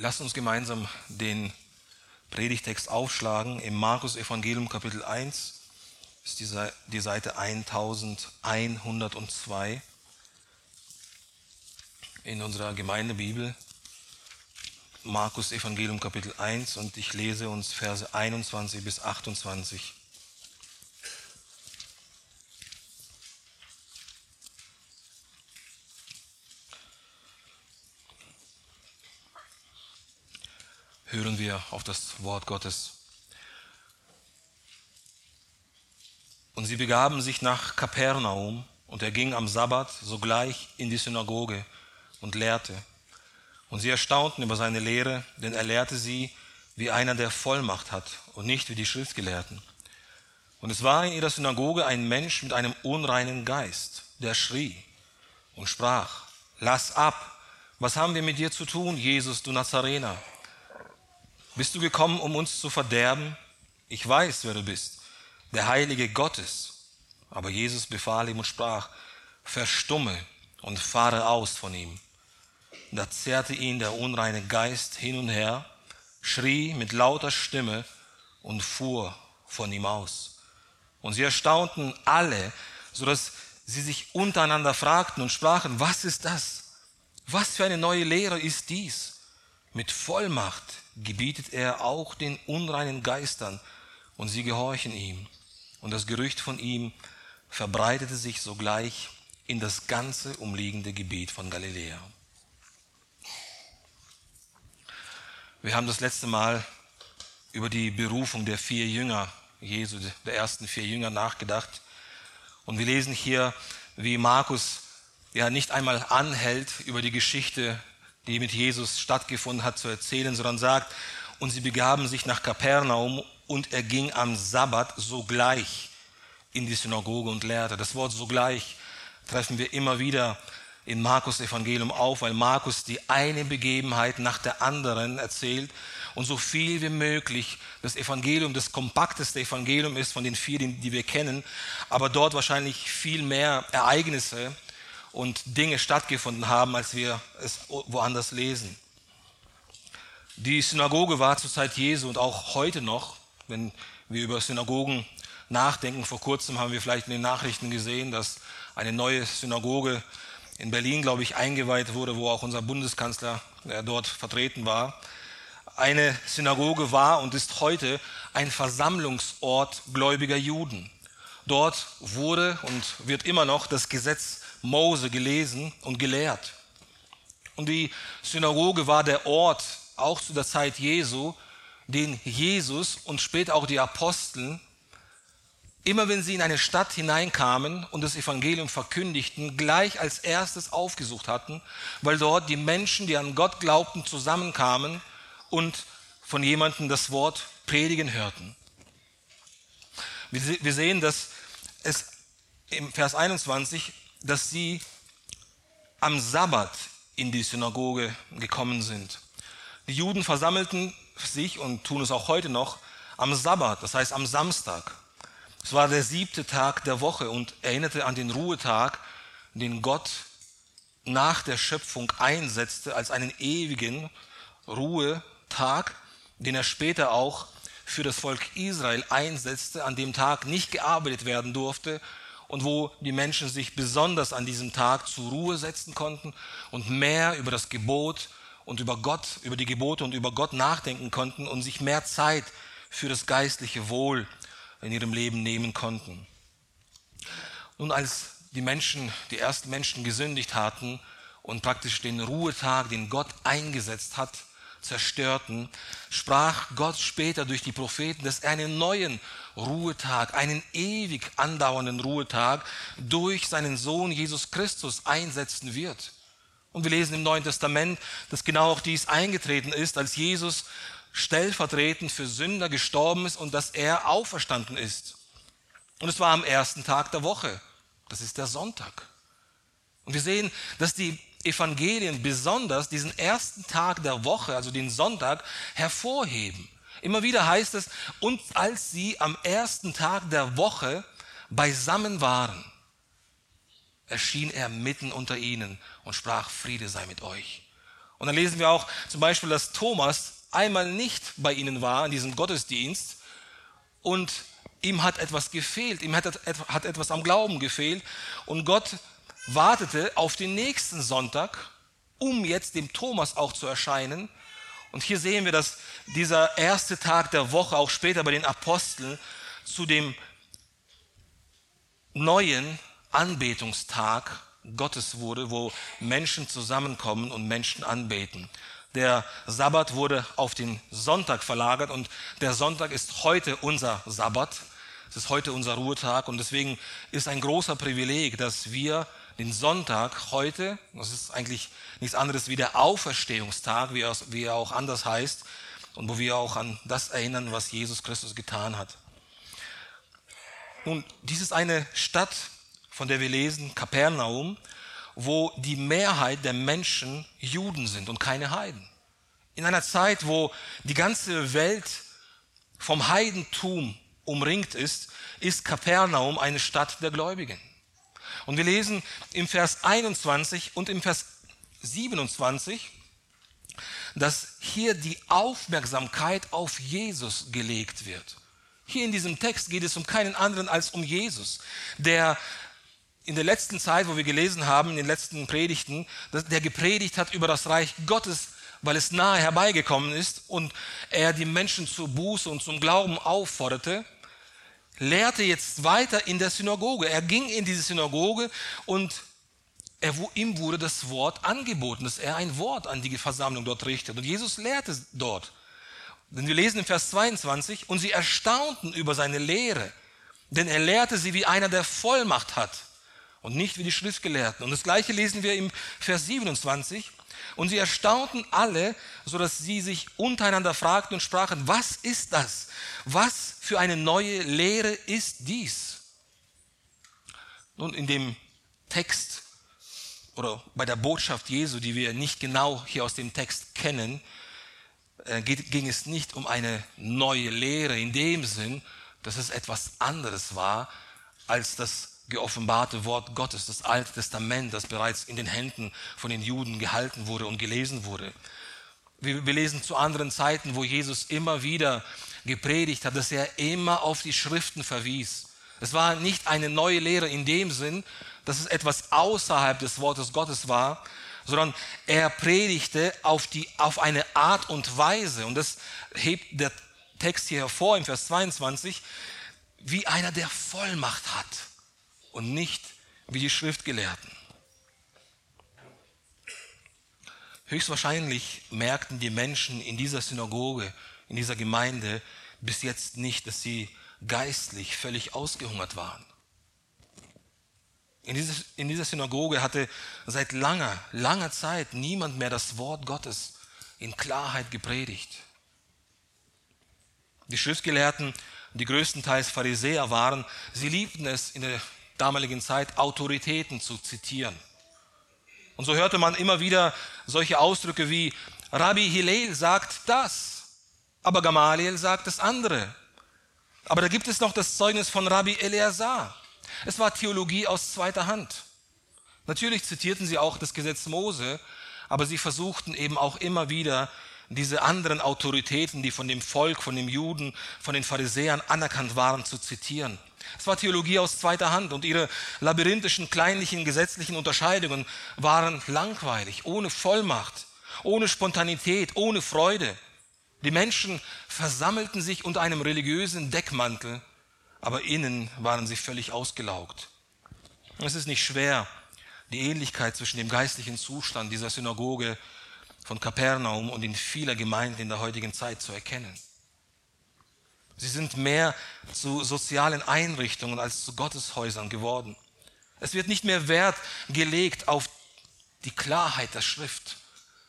Lass uns gemeinsam den Predigtext aufschlagen im Markus Evangelium Kapitel 1 ist die Seite 1102 in unserer Gemeindebibel. Markus Evangelium Kapitel 1 und ich lese uns Verse 21 bis 28. hören wir auf das Wort Gottes. Und sie begaben sich nach Kapernaum, und er ging am Sabbat sogleich in die Synagoge und lehrte. Und sie erstaunten über seine Lehre, denn er lehrte sie wie einer, der Vollmacht hat und nicht wie die Schriftgelehrten. Und es war in ihrer Synagoge ein Mensch mit einem unreinen Geist, der schrie und sprach, lass ab, was haben wir mit dir zu tun, Jesus, du Nazarener? Bist du gekommen, um uns zu verderben? Ich weiß, wer du bist, der Heilige Gottes. Aber Jesus befahl ihm und sprach, verstumme und fahre aus von ihm. Da zerrte ihn der unreine Geist hin und her, schrie mit lauter Stimme und fuhr von ihm aus. Und sie erstaunten alle, so dass sie sich untereinander fragten und sprachen, was ist das? Was für eine neue Lehre ist dies? Mit Vollmacht gebietet er auch den unreinen Geistern, und sie gehorchen ihm. Und das Gerücht von ihm verbreitete sich sogleich in das ganze umliegende Gebiet von Galiläa. Wir haben das letzte Mal über die Berufung der vier Jünger Jesu, der ersten vier Jünger nachgedacht. Und wir lesen hier, wie Markus ja nicht einmal anhält, über die Geschichte die mit Jesus stattgefunden hat, zu erzählen, sondern sagt, und sie begaben sich nach Kapernaum und er ging am Sabbat sogleich in die Synagoge und lehrte. Das Wort sogleich treffen wir immer wieder in Markus Evangelium auf, weil Markus die eine Begebenheit nach der anderen erzählt und so viel wie möglich das Evangelium, das kompakteste Evangelium ist von den vier, die wir kennen, aber dort wahrscheinlich viel mehr Ereignisse und Dinge stattgefunden haben, als wir es woanders lesen. Die Synagoge war zur Zeit Jesu und auch heute noch, wenn wir über Synagogen nachdenken. Vor kurzem haben wir vielleicht in den Nachrichten gesehen, dass eine neue Synagoge in Berlin, glaube ich, eingeweiht wurde, wo auch unser Bundeskanzler dort vertreten war. Eine Synagoge war und ist heute ein Versammlungsort gläubiger Juden. Dort wurde und wird immer noch das Gesetz Mose gelesen und gelehrt. Und die Synagoge war der Ort, auch zu der Zeit Jesu, den Jesus und später auch die Apostel, immer wenn sie in eine Stadt hineinkamen und das Evangelium verkündigten, gleich als erstes aufgesucht hatten, weil dort die Menschen, die an Gott glaubten, zusammenkamen und von jemandem das Wort predigen hörten. Wir sehen, dass es im Vers 21 dass sie am Sabbat in die Synagoge gekommen sind. Die Juden versammelten sich und tun es auch heute noch am Sabbat, das heißt am Samstag. Es war der siebte Tag der Woche und erinnerte an den Ruhetag, den Gott nach der Schöpfung einsetzte als einen ewigen Ruhetag, den er später auch für das Volk Israel einsetzte, an dem Tag nicht gearbeitet werden durfte und wo die Menschen sich besonders an diesem Tag zur Ruhe setzen konnten und mehr über das Gebot und über Gott, über die Gebote und über Gott nachdenken konnten und sich mehr Zeit für das geistliche Wohl in ihrem Leben nehmen konnten. Nun, als die Menschen, die ersten Menschen gesündigt hatten und praktisch den Ruhetag, den Gott eingesetzt hat, zerstörten, sprach Gott später durch die Propheten, dass er einen neuen Ruhetag, einen ewig andauernden Ruhetag durch seinen Sohn Jesus Christus einsetzen wird. Und wir lesen im Neuen Testament, dass genau auch dies eingetreten ist, als Jesus stellvertretend für Sünder gestorben ist und dass er auferstanden ist. Und es war am ersten Tag der Woche. Das ist der Sonntag. Und wir sehen, dass die Evangelien besonders diesen ersten Tag der Woche, also den Sonntag, hervorheben. Immer wieder heißt es, und als sie am ersten Tag der Woche beisammen waren, erschien er mitten unter ihnen und sprach, Friede sei mit euch. Und dann lesen wir auch zum Beispiel, dass Thomas einmal nicht bei ihnen war in diesem Gottesdienst und ihm hat etwas gefehlt, ihm hat, etwas am Glauben gefehlt und Gott wartete auf den nächsten Sonntag, um jetzt dem Thomas auch zu erscheinen. Und hier sehen wir, dass dieser erste Tag der Woche auch später bei den Aposteln zu dem neuen Anbetungstag Gottes wurde, wo Menschen zusammenkommen und Menschen anbeten. Der Sabbat wurde auf den Sonntag verlagert und der Sonntag ist heute unser Sabbat. Es ist heute unser Ruhetag und deswegen ist ein großer Privileg, dass wir den Sonntag heute, das ist eigentlich nichts anderes wie der Auferstehungstag, wie er, auch anders heißt, und wo wir auch an das erinnern, was Jesus Christus getan hat. Nun, dies ist eine Stadt, von der wir lesen, Kapernaum, wo die Mehrheit der Menschen Juden sind und keine Heiden. In einer Zeit, wo die ganze Welt vom Heidentum umringt ist, ist Kapernaum eine Stadt der Gläubigen. Und wir lesen im Vers 21 und im Vers 27, dass hier die Aufmerksamkeit auf Jesus gelegt wird. Hier in diesem Text geht es um keinen anderen als um Jesus, der in der letzten Zeit, wo wir gelesen haben, in den letzten Predigten, der gepredigt hat über das Reich Gottes, weil es nahe herbeigekommen ist und er die Menschen zur Buße und zum Glauben aufforderte, lehrte jetzt weiter in der Synagoge. Er ging in diese Synagoge und er, ihm wurde das Wort angeboten, dass er ein Wort an die Versammlung dort richtet. Und Jesus lehrte dort. Denn wir lesen im Vers 22, und sie erstaunten über seine Lehre, denn er lehrte sie wie einer, der Vollmacht hat und nicht wie die Schriftgelehrten. Und das gleiche lesen wir im Vers 27. Und sie erstaunten alle, so dass sie sich untereinander fragten und sprachen, was ist das? Was für eine neue Lehre ist dies? Nun, in dem Text oder bei der Botschaft Jesu, die wir nicht genau hier aus dem Text kennen, äh, ging es nicht um eine neue Lehre in dem Sinn, dass es etwas anderes war als das geoffenbarte Wort Gottes, das Alte Testament, das bereits in den Händen von den Juden gehalten wurde und gelesen wurde. Wir, lesen zu anderen Zeiten, wo Jesus immer wieder gepredigt hat, dass er immer auf die Schriften verwies. Es war nicht eine neue Lehre in dem Sinn, dass es etwas außerhalb des Wortes Gottes war, sondern er predigte auf, die, auf eine Art und Weise, und das hebt der Text hier hervor im Vers 22, wie einer, der Vollmacht hat und nicht wie die Schriftgelehrten. Höchstwahrscheinlich merkten die Menschen in dieser Synagoge, in dieser Gemeinde bis jetzt nicht, dass sie geistlich völlig ausgehungert waren. In dieser, in dieser Synagoge hatte seit langer, langer Zeit niemand mehr das Wort Gottes in Klarheit gepredigt. Die Schriftgelehrten, die größtenteils Pharisäer waren, sie liebten es in der damaligen Zeit, Autoritäten zu zitieren. Und so hörte man immer wieder solche Ausdrücke wie Rabbi Hillel sagt das, aber Gamaliel sagt das andere. Aber da gibt es noch das Zeugnis von Rabbi Eleazar. Es war Theologie aus zweiter Hand. Natürlich zitierten sie auch das Gesetz Mose, aber sie versuchten eben auch immer wieder diese anderen Autoritäten, die von dem Volk, von den Juden, von den Pharisäern anerkannt waren, zu zitieren. Es war Theologie aus zweiter Hand und ihre labyrinthischen, kleinlichen, gesetzlichen Unterscheidungen waren langweilig, ohne Vollmacht, ohne Spontanität, ohne Freude. Die Menschen versammelten sich unter einem religiösen Deckmantel, aber innen waren sie völlig ausgelaugt. Es ist nicht schwer, die Ähnlichkeit zwischen dem geistlichen Zustand dieser Synagoge von Kapernaum und in vieler Gemeinden in der heutigen Zeit zu erkennen. Sie sind mehr zu sozialen Einrichtungen als zu Gotteshäusern geworden. Es wird nicht mehr Wert gelegt auf die Klarheit der Schrift,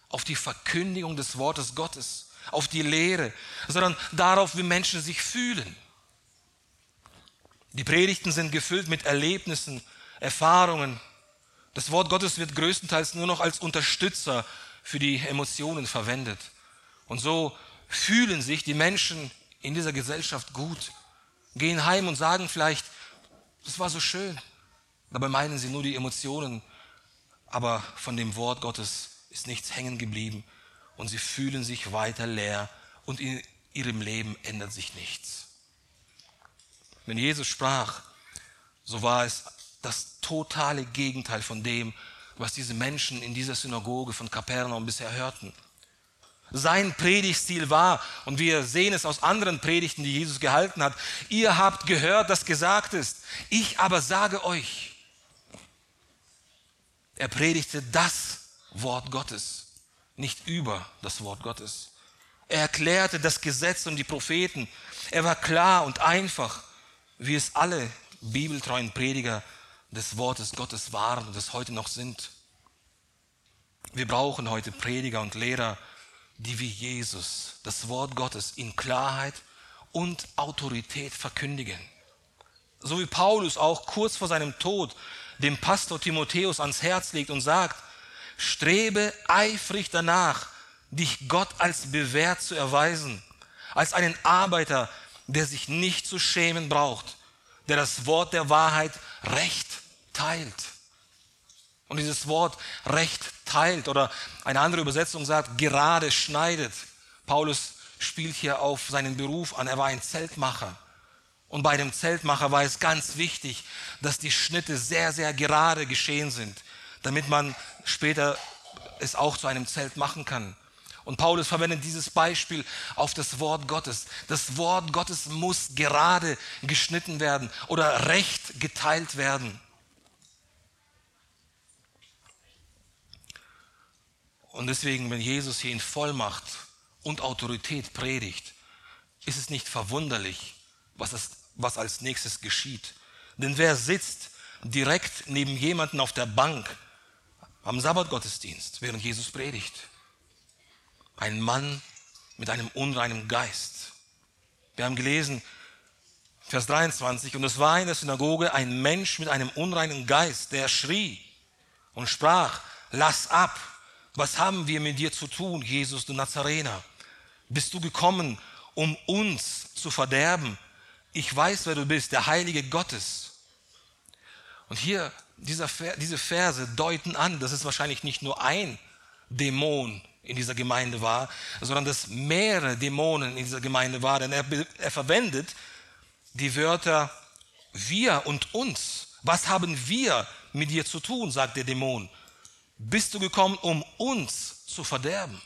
auf die Verkündigung des Wortes Gottes, auf die Lehre, sondern darauf, wie Menschen sich fühlen. Die Predigten sind gefüllt mit Erlebnissen, Erfahrungen. Das Wort Gottes wird größtenteils nur noch als Unterstützer für die Emotionen verwendet. Und so fühlen sich die Menschen in dieser Gesellschaft gut, gehen heim und sagen vielleicht, das war so schön. Dabei meinen sie nur die Emotionen, aber von dem Wort Gottes ist nichts hängen geblieben und sie fühlen sich weiter leer und in ihrem Leben ändert sich nichts. Wenn Jesus sprach, so war es das totale Gegenteil von dem, was diese Menschen in dieser Synagoge von Kapernaum bisher hörten. Sein Predigtstil war, und wir sehen es aus anderen Predigten, die Jesus gehalten hat, ihr habt gehört, dass gesagt ist, ich aber sage euch. Er predigte das Wort Gottes, nicht über das Wort Gottes. Er erklärte das Gesetz und die Propheten. Er war klar und einfach, wie es alle bibeltreuen Prediger des Wortes Gottes waren und es heute noch sind. Wir brauchen heute Prediger und Lehrer, die wie Jesus das Wort Gottes in Klarheit und Autorität verkündigen. So wie Paulus auch kurz vor seinem Tod dem Pastor Timotheus ans Herz legt und sagt, strebe eifrig danach, dich Gott als bewährt zu erweisen, als einen Arbeiter, der sich nicht zu schämen braucht, der das Wort der Wahrheit recht teilt. Und dieses Wort recht teilt oder eine andere Übersetzung sagt, gerade schneidet. Paulus spielt hier auf seinen Beruf an. Er war ein Zeltmacher. Und bei dem Zeltmacher war es ganz wichtig, dass die Schnitte sehr, sehr gerade geschehen sind, damit man später es auch zu einem Zelt machen kann. Und Paulus verwendet dieses Beispiel auf das Wort Gottes. Das Wort Gottes muss gerade geschnitten werden oder recht geteilt werden. Und deswegen, wenn Jesus hier in Vollmacht und Autorität predigt, ist es nicht verwunderlich, was, es, was als nächstes geschieht. Denn wer sitzt direkt neben jemanden auf der Bank am Sabbatgottesdienst, während Jesus predigt? Ein Mann mit einem unreinen Geist. Wir haben gelesen, Vers 23, und es war in der Synagoge ein Mensch mit einem unreinen Geist, der schrie und sprach, lass ab, was haben wir mit dir zu tun, Jesus, du Nazarener? Bist du gekommen, um uns zu verderben? Ich weiß, wer du bist, der Heilige Gottes. Und hier, dieser, diese Verse deuten an, dass es wahrscheinlich nicht nur ein Dämon in dieser Gemeinde war, sondern dass mehrere Dämonen in dieser Gemeinde waren. Denn er, er verwendet die Wörter wir und uns. Was haben wir mit dir zu tun, sagt der Dämon bist du gekommen, um uns zu verderben.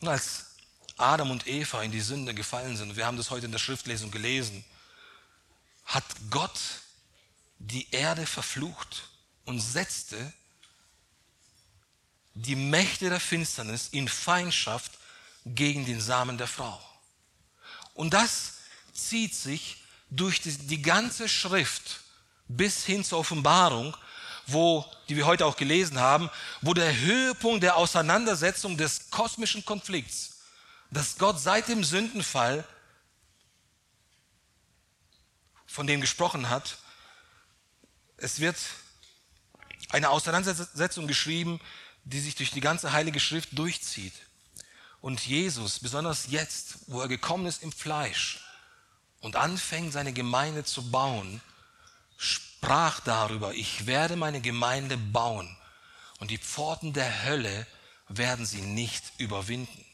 Und als Adam und Eva in die Sünde gefallen sind, wir haben das heute in der Schriftlesung gelesen, hat Gott die Erde verflucht und setzte die Mächte der Finsternis in Feindschaft gegen den Samen der Frau. Und das zieht sich durch die, die ganze Schrift bis hin zur Offenbarung, wo, die wir heute auch gelesen haben, wo der Höhepunkt der Auseinandersetzung des kosmischen Konflikts, dass Gott seit dem Sündenfall, von dem gesprochen hat, es wird eine Auseinandersetzung geschrieben, die sich durch die ganze Heilige Schrift durchzieht. Und Jesus, besonders jetzt, wo er gekommen ist im Fleisch und anfängt, seine Gemeinde zu bauen, sprach darüber, ich werde meine Gemeinde bauen und die Pforten der Hölle werden sie nicht überwinden.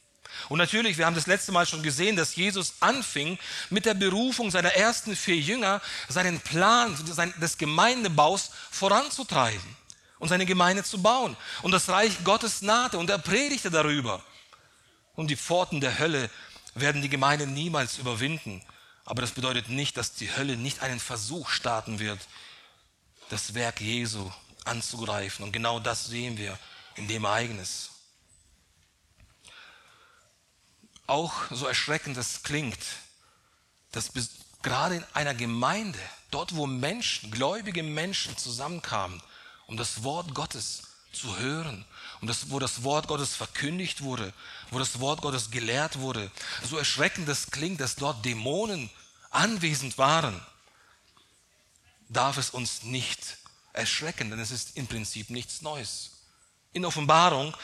Und natürlich, wir haben das letzte Mal schon gesehen, dass Jesus anfing mit der Berufung seiner ersten vier Jünger, seinen Plan des Gemeindebaus voranzutreiben und seine Gemeinde zu bauen. Und das Reich Gottes nahte und er predigte darüber. Und die Pforten der Hölle werden die Gemeinde niemals überwinden. Aber das bedeutet nicht, dass die Hölle nicht einen Versuch starten wird, das Werk Jesu anzugreifen. Und genau das sehen wir in dem Ereignis. Auch so erschreckend es klingt, dass gerade in einer Gemeinde, dort wo Menschen, gläubige Menschen zusammenkamen, um das Wort Gottes zu hören, um das, wo das Wort Gottes verkündigt wurde, wo das Wort Gottes gelehrt wurde, so erschreckend es klingt, dass dort Dämonen anwesend waren, darf es uns nicht erschrecken, denn es ist im Prinzip nichts Neues. In Offenbarung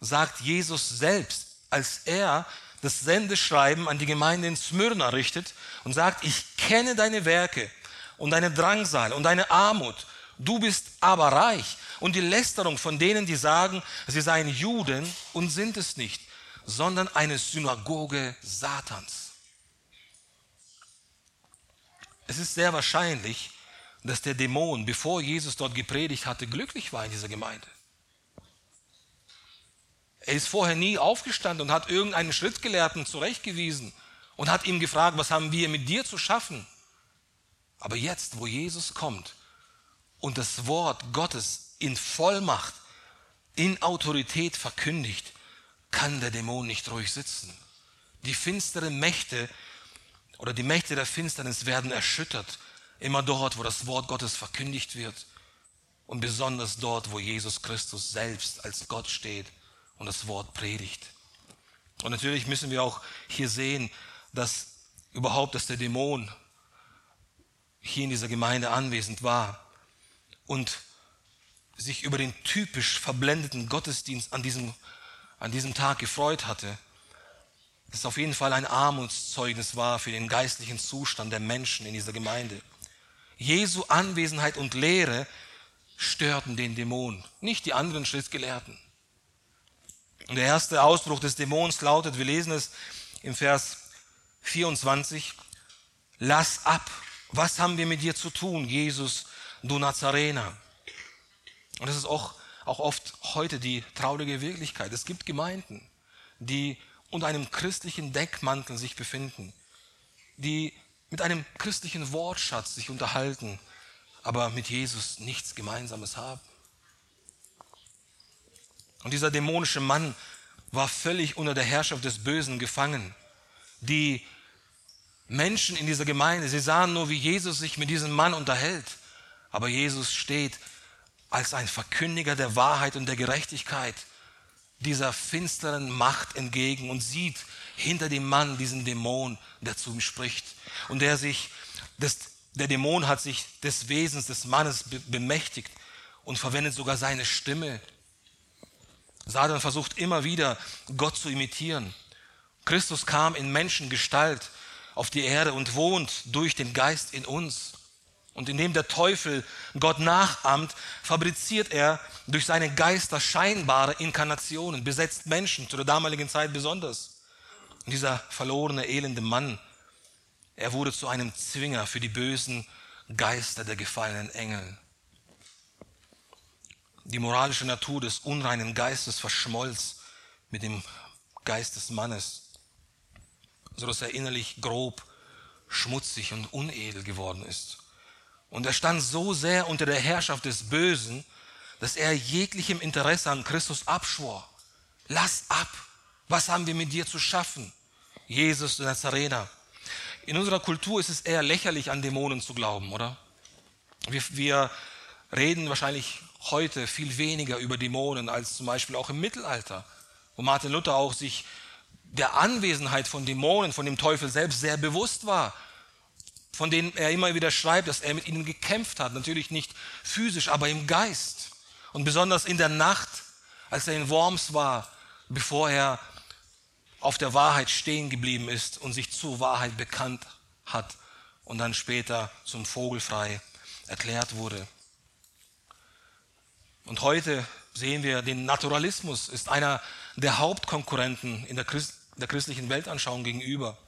sagt Jesus selbst, als er das Sendeschreiben an die Gemeinde in Smyrna richtet und sagt, ich kenne deine Werke und deine Drangsal und deine Armut du bist aber reich. Und die Lästerung von denen, die sagen, sie seien Juden und sind es nicht, sondern eine Synagoge Satans. Es ist sehr wahrscheinlich, dass der Dämon, bevor Jesus dort gepredigt hatte, glücklich war in dieser Gemeinde. Er ist vorher nie aufgestanden und hat irgendeinen Schrittgelehrten zurechtgewiesen und hat ihm gefragt, was haben wir mit dir zu schaffen? Aber jetzt, wo Jesus kommt und das Wort Gottes in Vollmacht, in Autorität verkündigt, kann der Dämon nicht ruhig sitzen. Die finsteren Mächte oder die Mächte der Finsternis werden erschüttert, immer dort, wo das Wort Gottes verkündigt wird und besonders dort, wo Jesus Christus selbst als Gott steht und das Wort predigt. Und natürlich müssen wir auch hier sehen, dass überhaupt, dass der Dämon hier in dieser Gemeinde anwesend war und sich über den typisch verblendeten Gottesdienst an diesem, an diesem Tag gefreut hatte, das auf jeden Fall ein Armutszeugnis war für den geistlichen Zustand der Menschen in dieser Gemeinde. Jesu Anwesenheit und Lehre störten den Dämon, nicht die anderen Schriftgelehrten. Und der erste Ausbruch des Dämons lautet, wir lesen es im Vers 24, lass ab, was haben wir mit dir zu tun, Jesus, du Nazarener? Und das ist auch, auch oft heute die traurige Wirklichkeit. Es gibt Gemeinden, die unter einem christlichen Deckmantel sich befinden, die mit einem christlichen Wortschatz sich unterhalten, aber mit Jesus nichts Gemeinsames haben. Und dieser dämonische Mann war völlig unter der Herrschaft des Bösen gefangen. Die Menschen in dieser Gemeinde, sie sahen nur, wie Jesus sich mit diesem Mann unterhält. Aber Jesus steht als ein Verkündiger der Wahrheit und der Gerechtigkeit dieser finsteren Macht entgegen und sieht hinter dem Mann diesen Dämon, der zu ihm spricht und der sich, des, der Dämon hat sich des Wesens des Mannes bemächtigt und verwendet sogar seine Stimme. Satan versucht immer wieder, Gott zu imitieren. Christus kam in Menschengestalt auf die Erde und wohnt durch den Geist in uns. Und indem der Teufel Gott nachahmt, fabriziert er durch seine Geister scheinbare Inkarnationen, besetzt Menschen, zu der damaligen Zeit besonders. Und dieser verlorene, elende Mann, er wurde zu einem Zwinger für die bösen Geister der gefallenen Engel. Die moralische Natur des unreinen Geistes verschmolz mit dem Geist des Mannes, sodass er innerlich grob, schmutzig und unedel geworden ist. Und er stand so sehr unter der Herrschaft des Bösen, dass er jeglichem Interesse an Christus abschwor. Lass ab. Was haben wir mit dir zu schaffen? Jesus der Nazarener. In unserer Kultur ist es eher lächerlich, an Dämonen zu glauben, oder? Wir, wir reden wahrscheinlich heute viel weniger über Dämonen als zum Beispiel auch im Mittelalter, wo Martin Luther auch sich der Anwesenheit von Dämonen, von dem Teufel selbst sehr bewusst war von denen er immer wieder schreibt, dass er mit ihnen gekämpft hat. Natürlich nicht physisch, aber im Geist. Und besonders in der Nacht, als er in Worms war, bevor er auf der Wahrheit stehen geblieben ist und sich zur Wahrheit bekannt hat und dann später zum Vogelfrei erklärt wurde. Und heute sehen wir, den Naturalismus ist einer der Hauptkonkurrenten in der, Christ der christlichen Weltanschauung gegenüber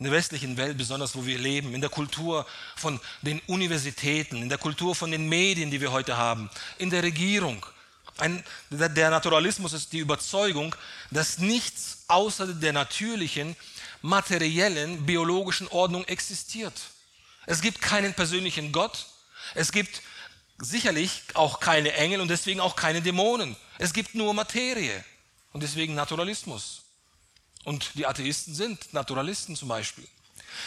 in der westlichen Welt, besonders wo wir leben, in der Kultur von den Universitäten, in der Kultur von den Medien, die wir heute haben, in der Regierung. Ein, der Naturalismus ist die Überzeugung, dass nichts außer der natürlichen, materiellen, biologischen Ordnung existiert. Es gibt keinen persönlichen Gott. Es gibt sicherlich auch keine Engel und deswegen auch keine Dämonen. Es gibt nur Materie und deswegen Naturalismus. Und die Atheisten sind Naturalisten zum Beispiel.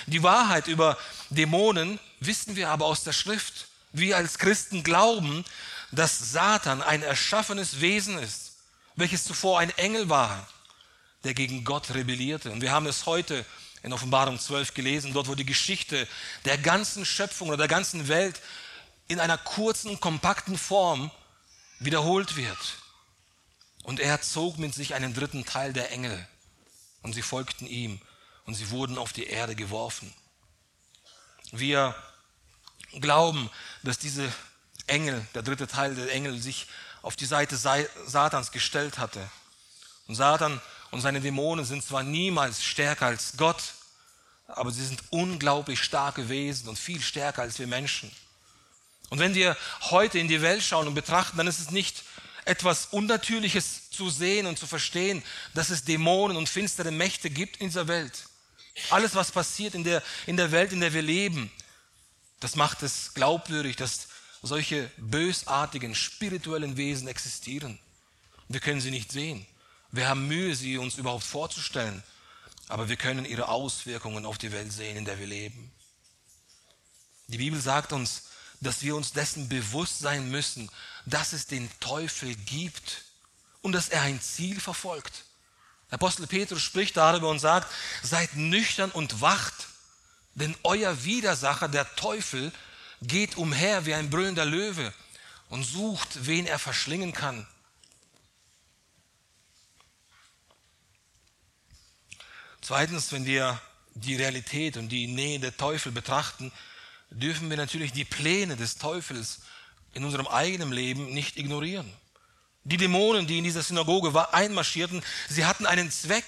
Die Wahrheit über Dämonen wissen wir aber aus der Schrift. Wir als Christen glauben, dass Satan ein erschaffenes Wesen ist, welches zuvor ein Engel war, der gegen Gott rebellierte. Und wir haben es heute in Offenbarung 12 gelesen, dort wo die Geschichte der ganzen Schöpfung oder der ganzen Welt in einer kurzen, kompakten Form wiederholt wird. Und er zog mit sich einen dritten Teil der Engel und sie folgten ihm und sie wurden auf die Erde geworfen. Wir glauben, dass diese Engel, der dritte Teil der Engel, sich auf die Seite Satans gestellt hatte. Und Satan und seine Dämonen sind zwar niemals stärker als Gott, aber sie sind unglaublich starke Wesen und viel stärker als wir Menschen. Und wenn wir heute in die Welt schauen und betrachten, dann ist es nicht etwas Unnatürliches zu sehen und zu verstehen, dass es Dämonen und finstere Mächte gibt in dieser Welt. Alles, was passiert in der, in der Welt, in der wir leben, das macht es glaubwürdig, dass solche bösartigen spirituellen Wesen existieren. Wir können sie nicht sehen. Wir haben Mühe, sie uns überhaupt vorzustellen. Aber wir können ihre Auswirkungen auf die Welt sehen, in der wir leben. Die Bibel sagt uns, dass wir uns dessen bewusst sein müssen, dass es den Teufel gibt und dass er ein Ziel verfolgt. Der Apostel Petrus spricht darüber und sagt, seid nüchtern und wacht, denn euer Widersacher, der Teufel, geht umher wie ein brüllender Löwe und sucht, wen er verschlingen kann. Zweitens, wenn wir die Realität und die Nähe der Teufel betrachten, dürfen wir natürlich die Pläne des Teufels in unserem eigenen Leben nicht ignorieren. Die Dämonen, die in dieser Synagoge einmarschierten, sie hatten einen Zweck.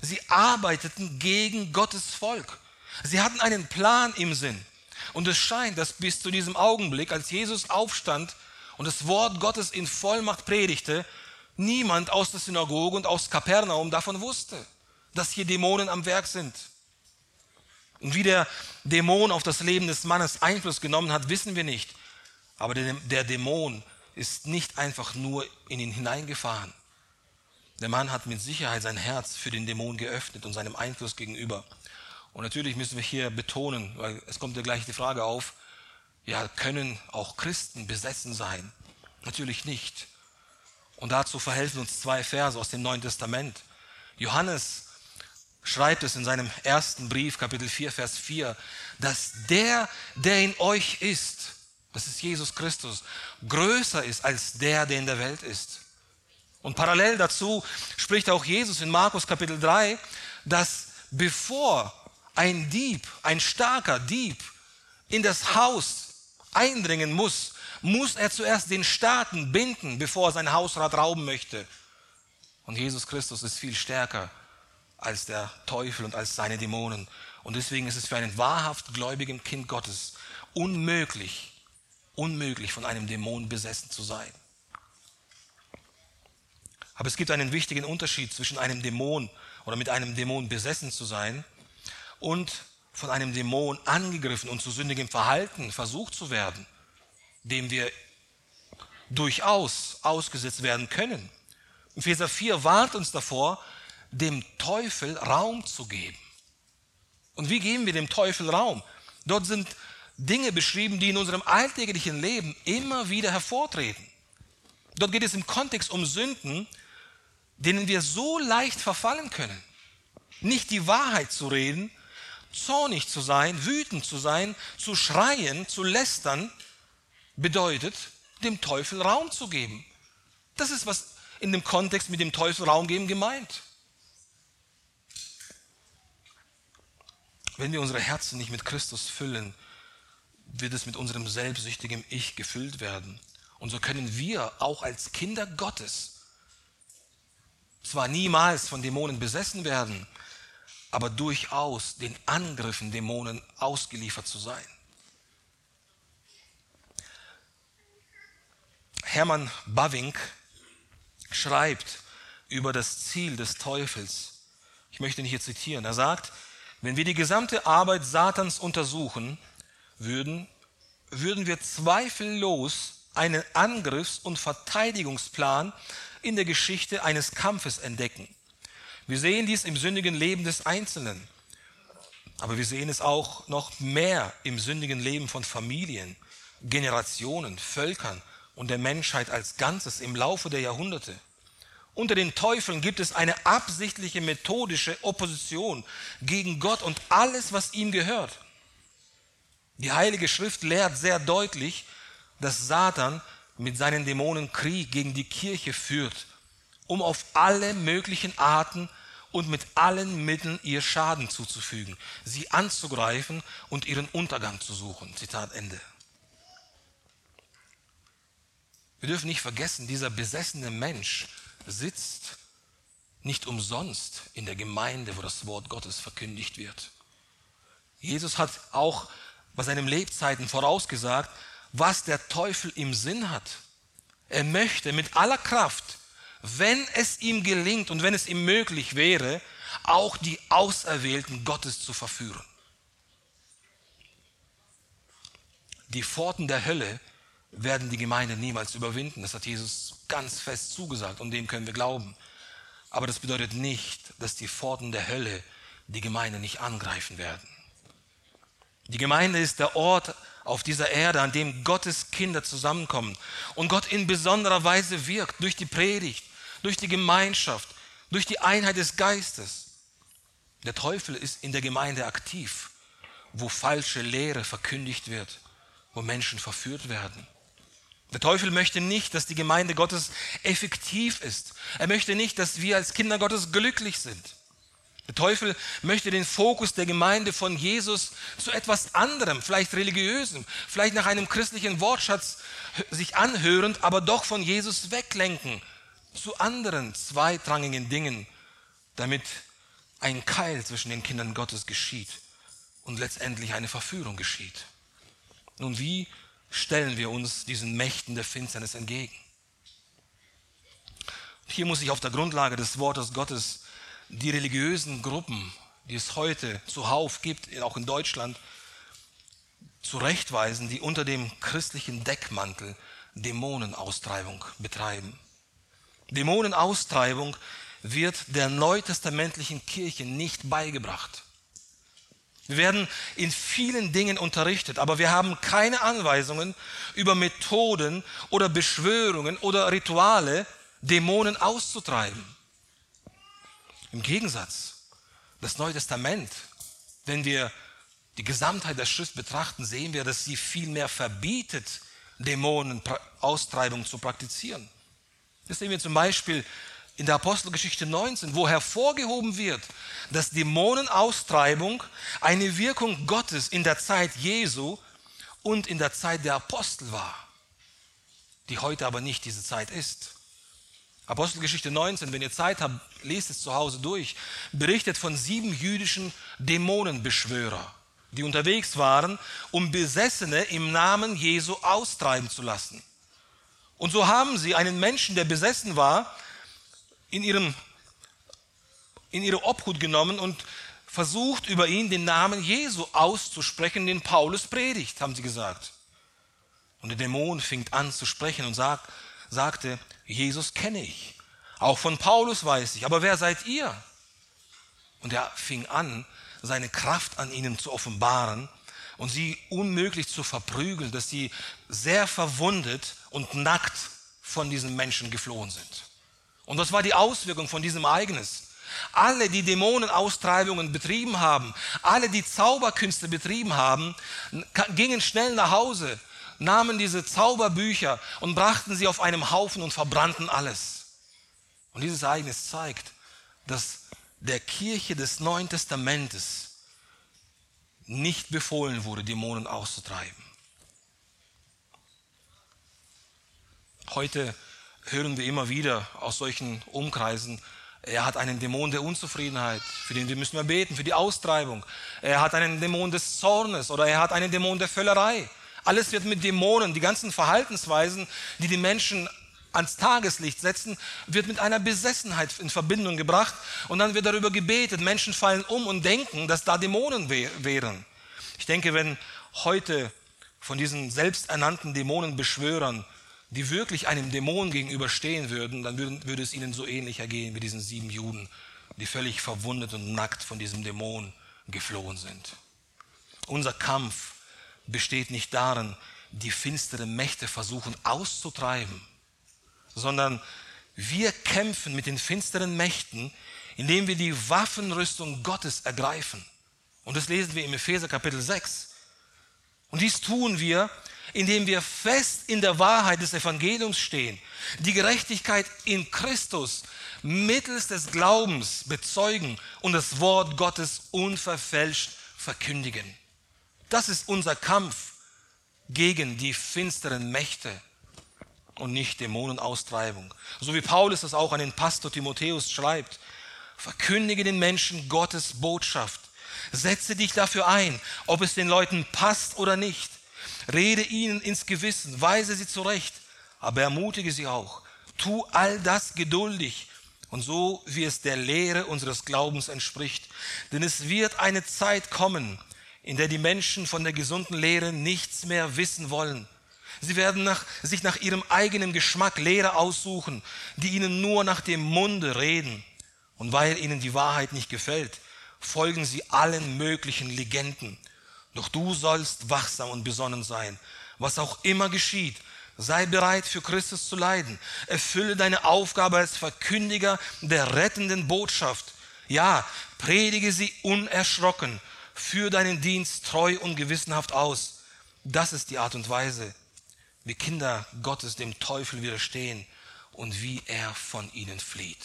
Sie arbeiteten gegen Gottes Volk. Sie hatten einen Plan im Sinn. Und es scheint, dass bis zu diesem Augenblick, als Jesus aufstand und das Wort Gottes in Vollmacht predigte, niemand aus der Synagoge und aus Kapernaum davon wusste, dass hier Dämonen am Werk sind. Und wie der Dämon auf das Leben des Mannes Einfluss genommen hat, wissen wir nicht. Aber der, Dämon ist nicht einfach nur in ihn hineingefahren. Der Mann hat mit Sicherheit sein Herz für den Dämon geöffnet und seinem Einfluss gegenüber. Und natürlich müssen wir hier betonen, weil es kommt ja gleich die Frage auf, ja, können auch Christen besessen sein? Natürlich nicht. Und dazu verhelfen uns zwei Verse aus dem Neuen Testament. Johannes schreibt es in seinem ersten Brief, Kapitel 4, Vers 4, dass der, der in euch ist, das ist Jesus Christus, größer ist als der, der in der Welt ist. Und parallel dazu spricht auch Jesus in Markus Kapitel 3, dass bevor ein Dieb, ein starker Dieb in das Haus eindringen muss, muss er zuerst den Starken binden, bevor er sein Hausrat rauben möchte. Und Jesus Christus ist viel stärker als der Teufel und als seine Dämonen. Und deswegen ist es für einen wahrhaft gläubigen Kind Gottes unmöglich, unmöglich von einem Dämon besessen zu sein. Aber es gibt einen wichtigen Unterschied zwischen einem Dämon oder mit einem Dämon besessen zu sein und von einem Dämon angegriffen und zu sündigem Verhalten versucht zu werden, dem wir durchaus ausgesetzt werden können. Epheser 4 warnt uns davor, dem Teufel Raum zu geben. Und wie geben wir dem Teufel Raum? Dort sind Dinge beschrieben, die in unserem alltäglichen Leben immer wieder hervortreten. Dort geht es im Kontext um Sünden, denen wir so leicht verfallen können. Nicht die Wahrheit zu reden, zornig zu sein, wütend zu sein, zu schreien, zu lästern, bedeutet, dem Teufel Raum zu geben. Das ist, was in dem Kontext mit dem Teufel Raum geben gemeint. Wenn wir unsere Herzen nicht mit Christus füllen, wird es mit unserem selbstsüchtigen Ich gefüllt werden. Und so können wir auch als Kinder Gottes zwar niemals von Dämonen besessen werden, aber durchaus den Angriffen Dämonen ausgeliefert zu sein. Hermann Bavink schreibt über das Ziel des Teufels. Ich möchte ihn hier zitieren. Er sagt, wenn wir die gesamte Arbeit Satans untersuchen würden, würden wir zweifellos einen Angriffs- und Verteidigungsplan in der Geschichte eines Kampfes entdecken. Wir sehen dies im sündigen Leben des Einzelnen, aber wir sehen es auch noch mehr im sündigen Leben von Familien, Generationen, Völkern und der Menschheit als Ganzes im Laufe der Jahrhunderte. Unter den Teufeln gibt es eine absichtliche methodische Opposition gegen Gott und alles, was ihm gehört. Die Heilige Schrift lehrt sehr deutlich, dass Satan mit seinen Dämonen Krieg gegen die Kirche führt, um auf alle möglichen Arten und mit allen Mitteln ihr Schaden zuzufügen, sie anzugreifen und ihren Untergang zu suchen. Zitat Ende. Wir dürfen nicht vergessen, dieser besessene Mensch sitzt nicht umsonst in der Gemeinde, wo das Wort Gottes verkündigt wird. Jesus hat auch bei seinen Lebzeiten vorausgesagt, was der Teufel im Sinn hat. Er möchte mit aller Kraft, wenn es ihm gelingt und wenn es ihm möglich wäre, auch die Auserwählten Gottes zu verführen. Die Pforten der Hölle werden die Gemeinde niemals überwinden. Das hat Jesus ganz fest zugesagt und dem können wir glauben. Aber das bedeutet nicht, dass die Pforten der Hölle die Gemeinde nicht angreifen werden. Die Gemeinde ist der Ort auf dieser Erde, an dem Gottes Kinder zusammenkommen und Gott in besonderer Weise wirkt durch die Predigt, durch die Gemeinschaft, durch die Einheit des Geistes. Der Teufel ist in der Gemeinde aktiv, wo falsche Lehre verkündigt wird, wo Menschen verführt werden. Der Teufel möchte nicht, dass die Gemeinde Gottes effektiv ist. Er möchte nicht, dass wir als Kinder Gottes glücklich sind. Der Teufel möchte den Fokus der Gemeinde von Jesus zu etwas anderem, vielleicht religiösem, vielleicht nach einem christlichen Wortschatz sich anhörend, aber doch von Jesus weglenken zu anderen zweitrangigen Dingen, damit ein Keil zwischen den Kindern Gottes geschieht und letztendlich eine Verführung geschieht. Nun, wie stellen wir uns diesen Mächten der Finsternis entgegen? Hier muss ich auf der Grundlage des Wortes Gottes die religiösen Gruppen, die es heute zuhauf gibt, auch in Deutschland, zurechtweisen, die unter dem christlichen Deckmantel Dämonenaustreibung betreiben. Dämonenaustreibung wird der neutestamentlichen Kirche nicht beigebracht. Wir werden in vielen Dingen unterrichtet, aber wir haben keine Anweisungen über Methoden oder Beschwörungen oder Rituale, Dämonen auszutreiben. Im Gegensatz, das Neue Testament, wenn wir die Gesamtheit der Schrift betrachten, sehen wir, dass sie vielmehr verbietet, Dämonenaustreibung zu praktizieren. Das sehen wir zum Beispiel in der Apostelgeschichte 19, wo hervorgehoben wird, dass Dämonenaustreibung eine Wirkung Gottes in der Zeit Jesu und in der Zeit der Apostel war, die heute aber nicht diese Zeit ist. Apostelgeschichte 19, wenn ihr Zeit habt, lest es zu Hause durch, berichtet von sieben jüdischen Dämonenbeschwörer, die unterwegs waren, um Besessene im Namen Jesu austreiben zu lassen. Und so haben sie einen Menschen, der besessen war, in, ihrem, in ihre Obhut genommen und versucht, über ihn den Namen Jesu auszusprechen, den Paulus predigt, haben sie gesagt. Und der Dämon fing an zu sprechen und sagt, sagte, Jesus kenne ich. Auch von Paulus weiß ich. Aber wer seid ihr? Und er fing an, seine Kraft an ihnen zu offenbaren und sie unmöglich zu verprügeln, dass sie sehr verwundet und nackt von diesen Menschen geflohen sind. Und das war die Auswirkung von diesem Ereignis. Alle, die Dämonenaustreibungen betrieben haben, alle, die Zauberkünste betrieben haben, gingen schnell nach Hause nahmen diese Zauberbücher und brachten sie auf einem Haufen und verbrannten alles. Und dieses Ereignis zeigt, dass der Kirche des Neuen Testamentes nicht befohlen wurde, Dämonen auszutreiben. Heute hören wir immer wieder aus solchen Umkreisen, er hat einen Dämon der Unzufriedenheit, für den müssen wir beten, für die Austreibung. Er hat einen Dämon des Zornes oder er hat einen Dämon der Völlerei. Alles wird mit Dämonen, die ganzen Verhaltensweisen, die die Menschen ans Tageslicht setzen, wird mit einer Besessenheit in Verbindung gebracht und dann wird darüber gebetet. Menschen fallen um und denken, dass da Dämonen wären. Ich denke, wenn heute von diesen selbsternannten Dämonenbeschwörern, die wirklich einem Dämon gegenüberstehen würden, dann würde es ihnen so ähnlich ergehen wie diesen sieben Juden, die völlig verwundet und nackt von diesem Dämon geflohen sind. Unser Kampf besteht nicht darin, die finsteren Mächte versuchen auszutreiben, sondern wir kämpfen mit den finsteren Mächten, indem wir die Waffenrüstung Gottes ergreifen. Und das lesen wir im Epheser Kapitel 6. Und dies tun wir, indem wir fest in der Wahrheit des Evangeliums stehen, die Gerechtigkeit in Christus mittels des Glaubens bezeugen und das Wort Gottes unverfälscht verkündigen. Das ist unser Kampf gegen die finsteren Mächte. und nicht Dämonenaustreibung. So wie Paulus das auch an den Pastor Timotheus schreibt. Verkündige den Menschen Gottes Botschaft. Setze dich dafür ein, ob es den Leuten passt oder nicht. Rede ihnen ins Gewissen, weise sie zurecht, aber ermutige sie auch. Tu all das geduldig und so, wie es der Lehre unseres Glaubens entspricht. Denn es wird eine Zeit kommen, in der die Menschen von der gesunden Lehre nichts mehr wissen wollen. Sie werden nach, sich nach ihrem eigenen Geschmack Lehre aussuchen, die ihnen nur nach dem Munde reden. Und weil ihnen die Wahrheit nicht gefällt, folgen sie allen möglichen Legenden. Doch du sollst wachsam und besonnen sein. Was auch immer geschieht, sei bereit für Christus zu leiden. Erfülle deine Aufgabe als Verkündiger der rettenden Botschaft. Ja, predige sie unerschrocken. Führ deinen Dienst treu und gewissenhaft aus. Das ist die Art und Weise, wie Kinder Gottes dem Teufel widerstehen und wie er von ihnen flieht.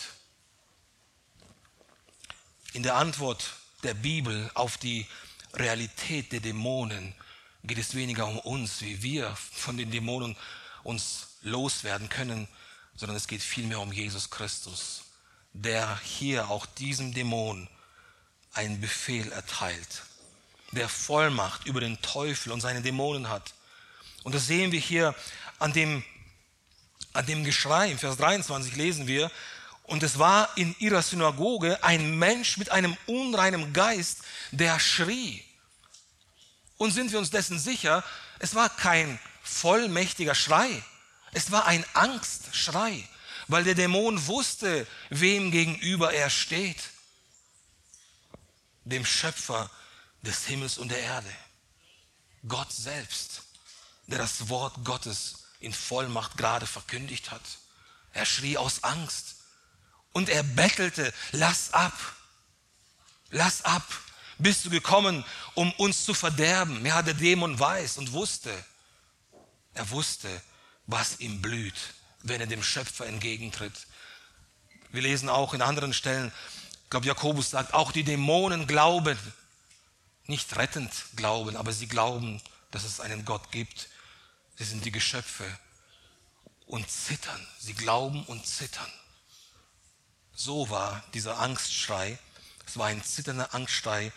In der Antwort der Bibel auf die Realität der Dämonen geht es weniger um uns, wie wir von den Dämonen uns loswerden können, sondern es geht vielmehr um Jesus Christus, der hier auch diesem Dämon einen Befehl erteilt, der Vollmacht über den Teufel und seine Dämonen hat. Und das sehen wir hier an dem, an dem Geschrei. Im Vers 23 lesen wir, und es war in ihrer Synagoge ein Mensch mit einem unreinen Geist, der schrie. Und sind wir uns dessen sicher, es war kein vollmächtiger Schrei, es war ein Angstschrei, weil der Dämon wusste, wem gegenüber er steht. Dem Schöpfer des Himmels und der Erde. Gott selbst, der das Wort Gottes in Vollmacht gerade verkündigt hat. Er schrie aus Angst und er bettelte, lass ab, lass ab. Bist du gekommen, um uns zu verderben? Ja, der Dämon weiß und wusste. Er wusste, was ihm blüht, wenn er dem Schöpfer entgegentritt. Wir lesen auch in anderen Stellen, ich glaube, Jakobus sagt, auch die Dämonen glauben, nicht rettend glauben, aber sie glauben, dass es einen Gott gibt. Sie sind die Geschöpfe und zittern. Sie glauben und zittern. So war dieser Angstschrei. Es war ein zitternder Angstschrei,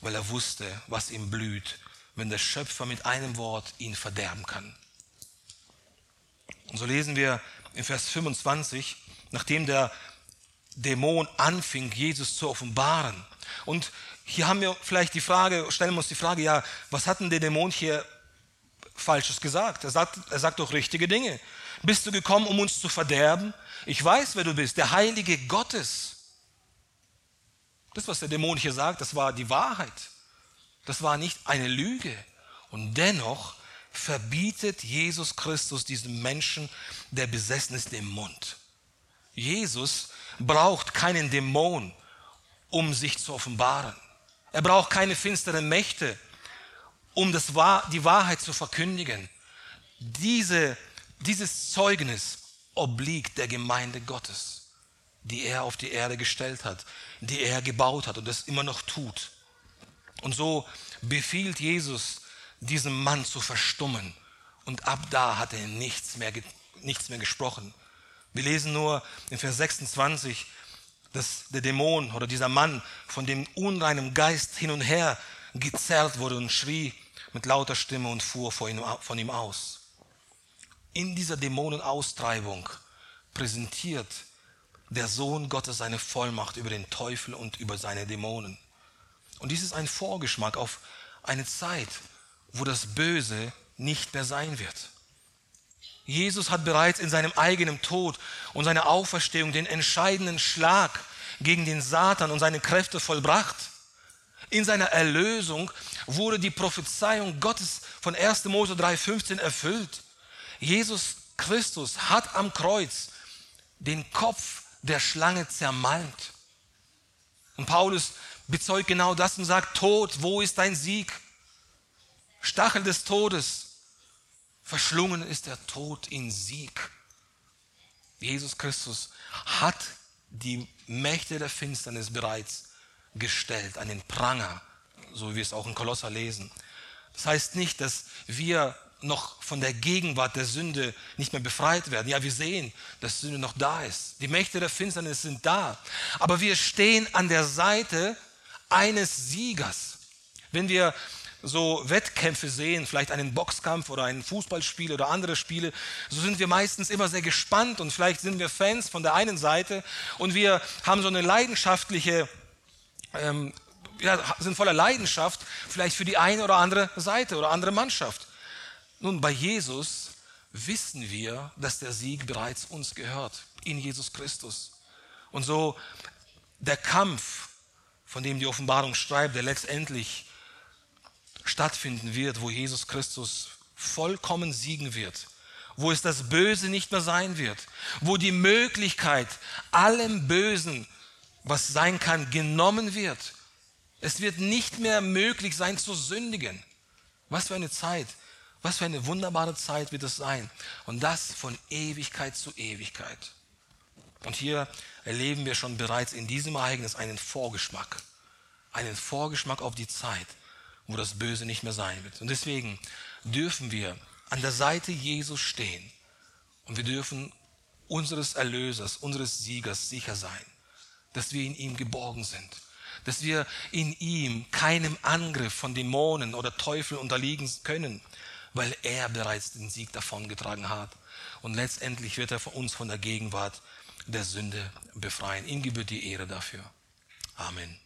weil er wusste, was ihm blüht, wenn der Schöpfer mit einem Wort ihn verderben kann. Und so lesen wir in Vers 25, nachdem der Dämon anfing, Jesus zu offenbaren. Und hier haben wir vielleicht die Frage, stellen wir uns die Frage, ja, was hat denn der Dämon hier Falsches gesagt? Er sagt, er sagt doch richtige Dinge. Bist du gekommen, um uns zu verderben? Ich weiß, wer du bist, der Heilige Gottes. Das, was der Dämon hier sagt, das war die Wahrheit. Das war nicht eine Lüge. Und dennoch verbietet Jesus Christus diesem Menschen, der besessen ist, den Mund. Jesus braucht keinen Dämon, um sich zu offenbaren. Er braucht keine finsteren Mächte, um das, die Wahrheit zu verkündigen. Diese, dieses Zeugnis obliegt der Gemeinde Gottes, die er auf die Erde gestellt hat, die er gebaut hat und das immer noch tut. Und so befiehlt Jesus diesem Mann zu verstummen. Und ab da hat er nichts mehr, nichts mehr gesprochen. Wir lesen nur in Vers 26, dass der Dämon oder dieser Mann von dem unreinen Geist hin und her gezerrt wurde und schrie mit lauter Stimme und fuhr von ihm aus. In dieser Dämonenaustreibung präsentiert der Sohn Gottes seine Vollmacht über den Teufel und über seine Dämonen. Und dies ist ein Vorgeschmack auf eine Zeit, wo das Böse nicht mehr sein wird. Jesus hat bereits in seinem eigenen Tod und seiner Auferstehung den entscheidenden Schlag gegen den Satan und seine Kräfte vollbracht. In seiner Erlösung wurde die Prophezeiung Gottes von 1. Mose 3,15 erfüllt. Jesus Christus hat am Kreuz den Kopf der Schlange zermalmt. Und Paulus bezeugt genau das und sagt, Tod, wo ist dein Sieg? Stachel des Todes. Verschlungen ist der Tod in Sieg. Jesus Christus hat die Mächte der Finsternis bereits gestellt, an den Pranger, so wie wir es auch in Kolosser lesen. Das heißt nicht, dass wir noch von der Gegenwart der Sünde nicht mehr befreit werden. Ja, wir sehen, dass Sünde noch da ist. Die Mächte der Finsternis sind da. Aber wir stehen an der Seite eines Siegers. Wenn wir so Wettkämpfe sehen, vielleicht einen Boxkampf oder ein Fußballspiel oder andere Spiele, so sind wir meistens immer sehr gespannt und vielleicht sind wir Fans von der einen Seite und wir haben so eine leidenschaftliche, ähm, ja, sind voller Leidenschaft vielleicht für die eine oder andere Seite oder andere Mannschaft. Nun, bei Jesus wissen wir, dass der Sieg bereits uns gehört, in Jesus Christus. Und so der Kampf, von dem die Offenbarung schreibt, der letztendlich stattfinden wird, wo Jesus Christus vollkommen siegen wird, wo es das Böse nicht mehr sein wird, wo die Möglichkeit allem Bösen, was sein kann, genommen wird. Es wird nicht mehr möglich sein zu sündigen. Was für eine Zeit, was für eine wunderbare Zeit wird es sein. Und das von Ewigkeit zu Ewigkeit. Und hier erleben wir schon bereits in diesem Ereignis einen Vorgeschmack. Einen Vorgeschmack auf die Zeit, wo das Böse nicht mehr sein wird. Und deswegen dürfen wir an der Seite Jesus stehen und wir dürfen unseres Erlösers, unseres Siegers sicher sein, dass wir in ihm geborgen sind, dass wir in ihm keinem Angriff von Dämonen oder Teufeln unterliegen können, weil er bereits den Sieg davongetragen hat. Und letztendlich wird er von uns von der Gegenwart der Sünde befreien. Ihm gebührt die Ehre dafür. Amen.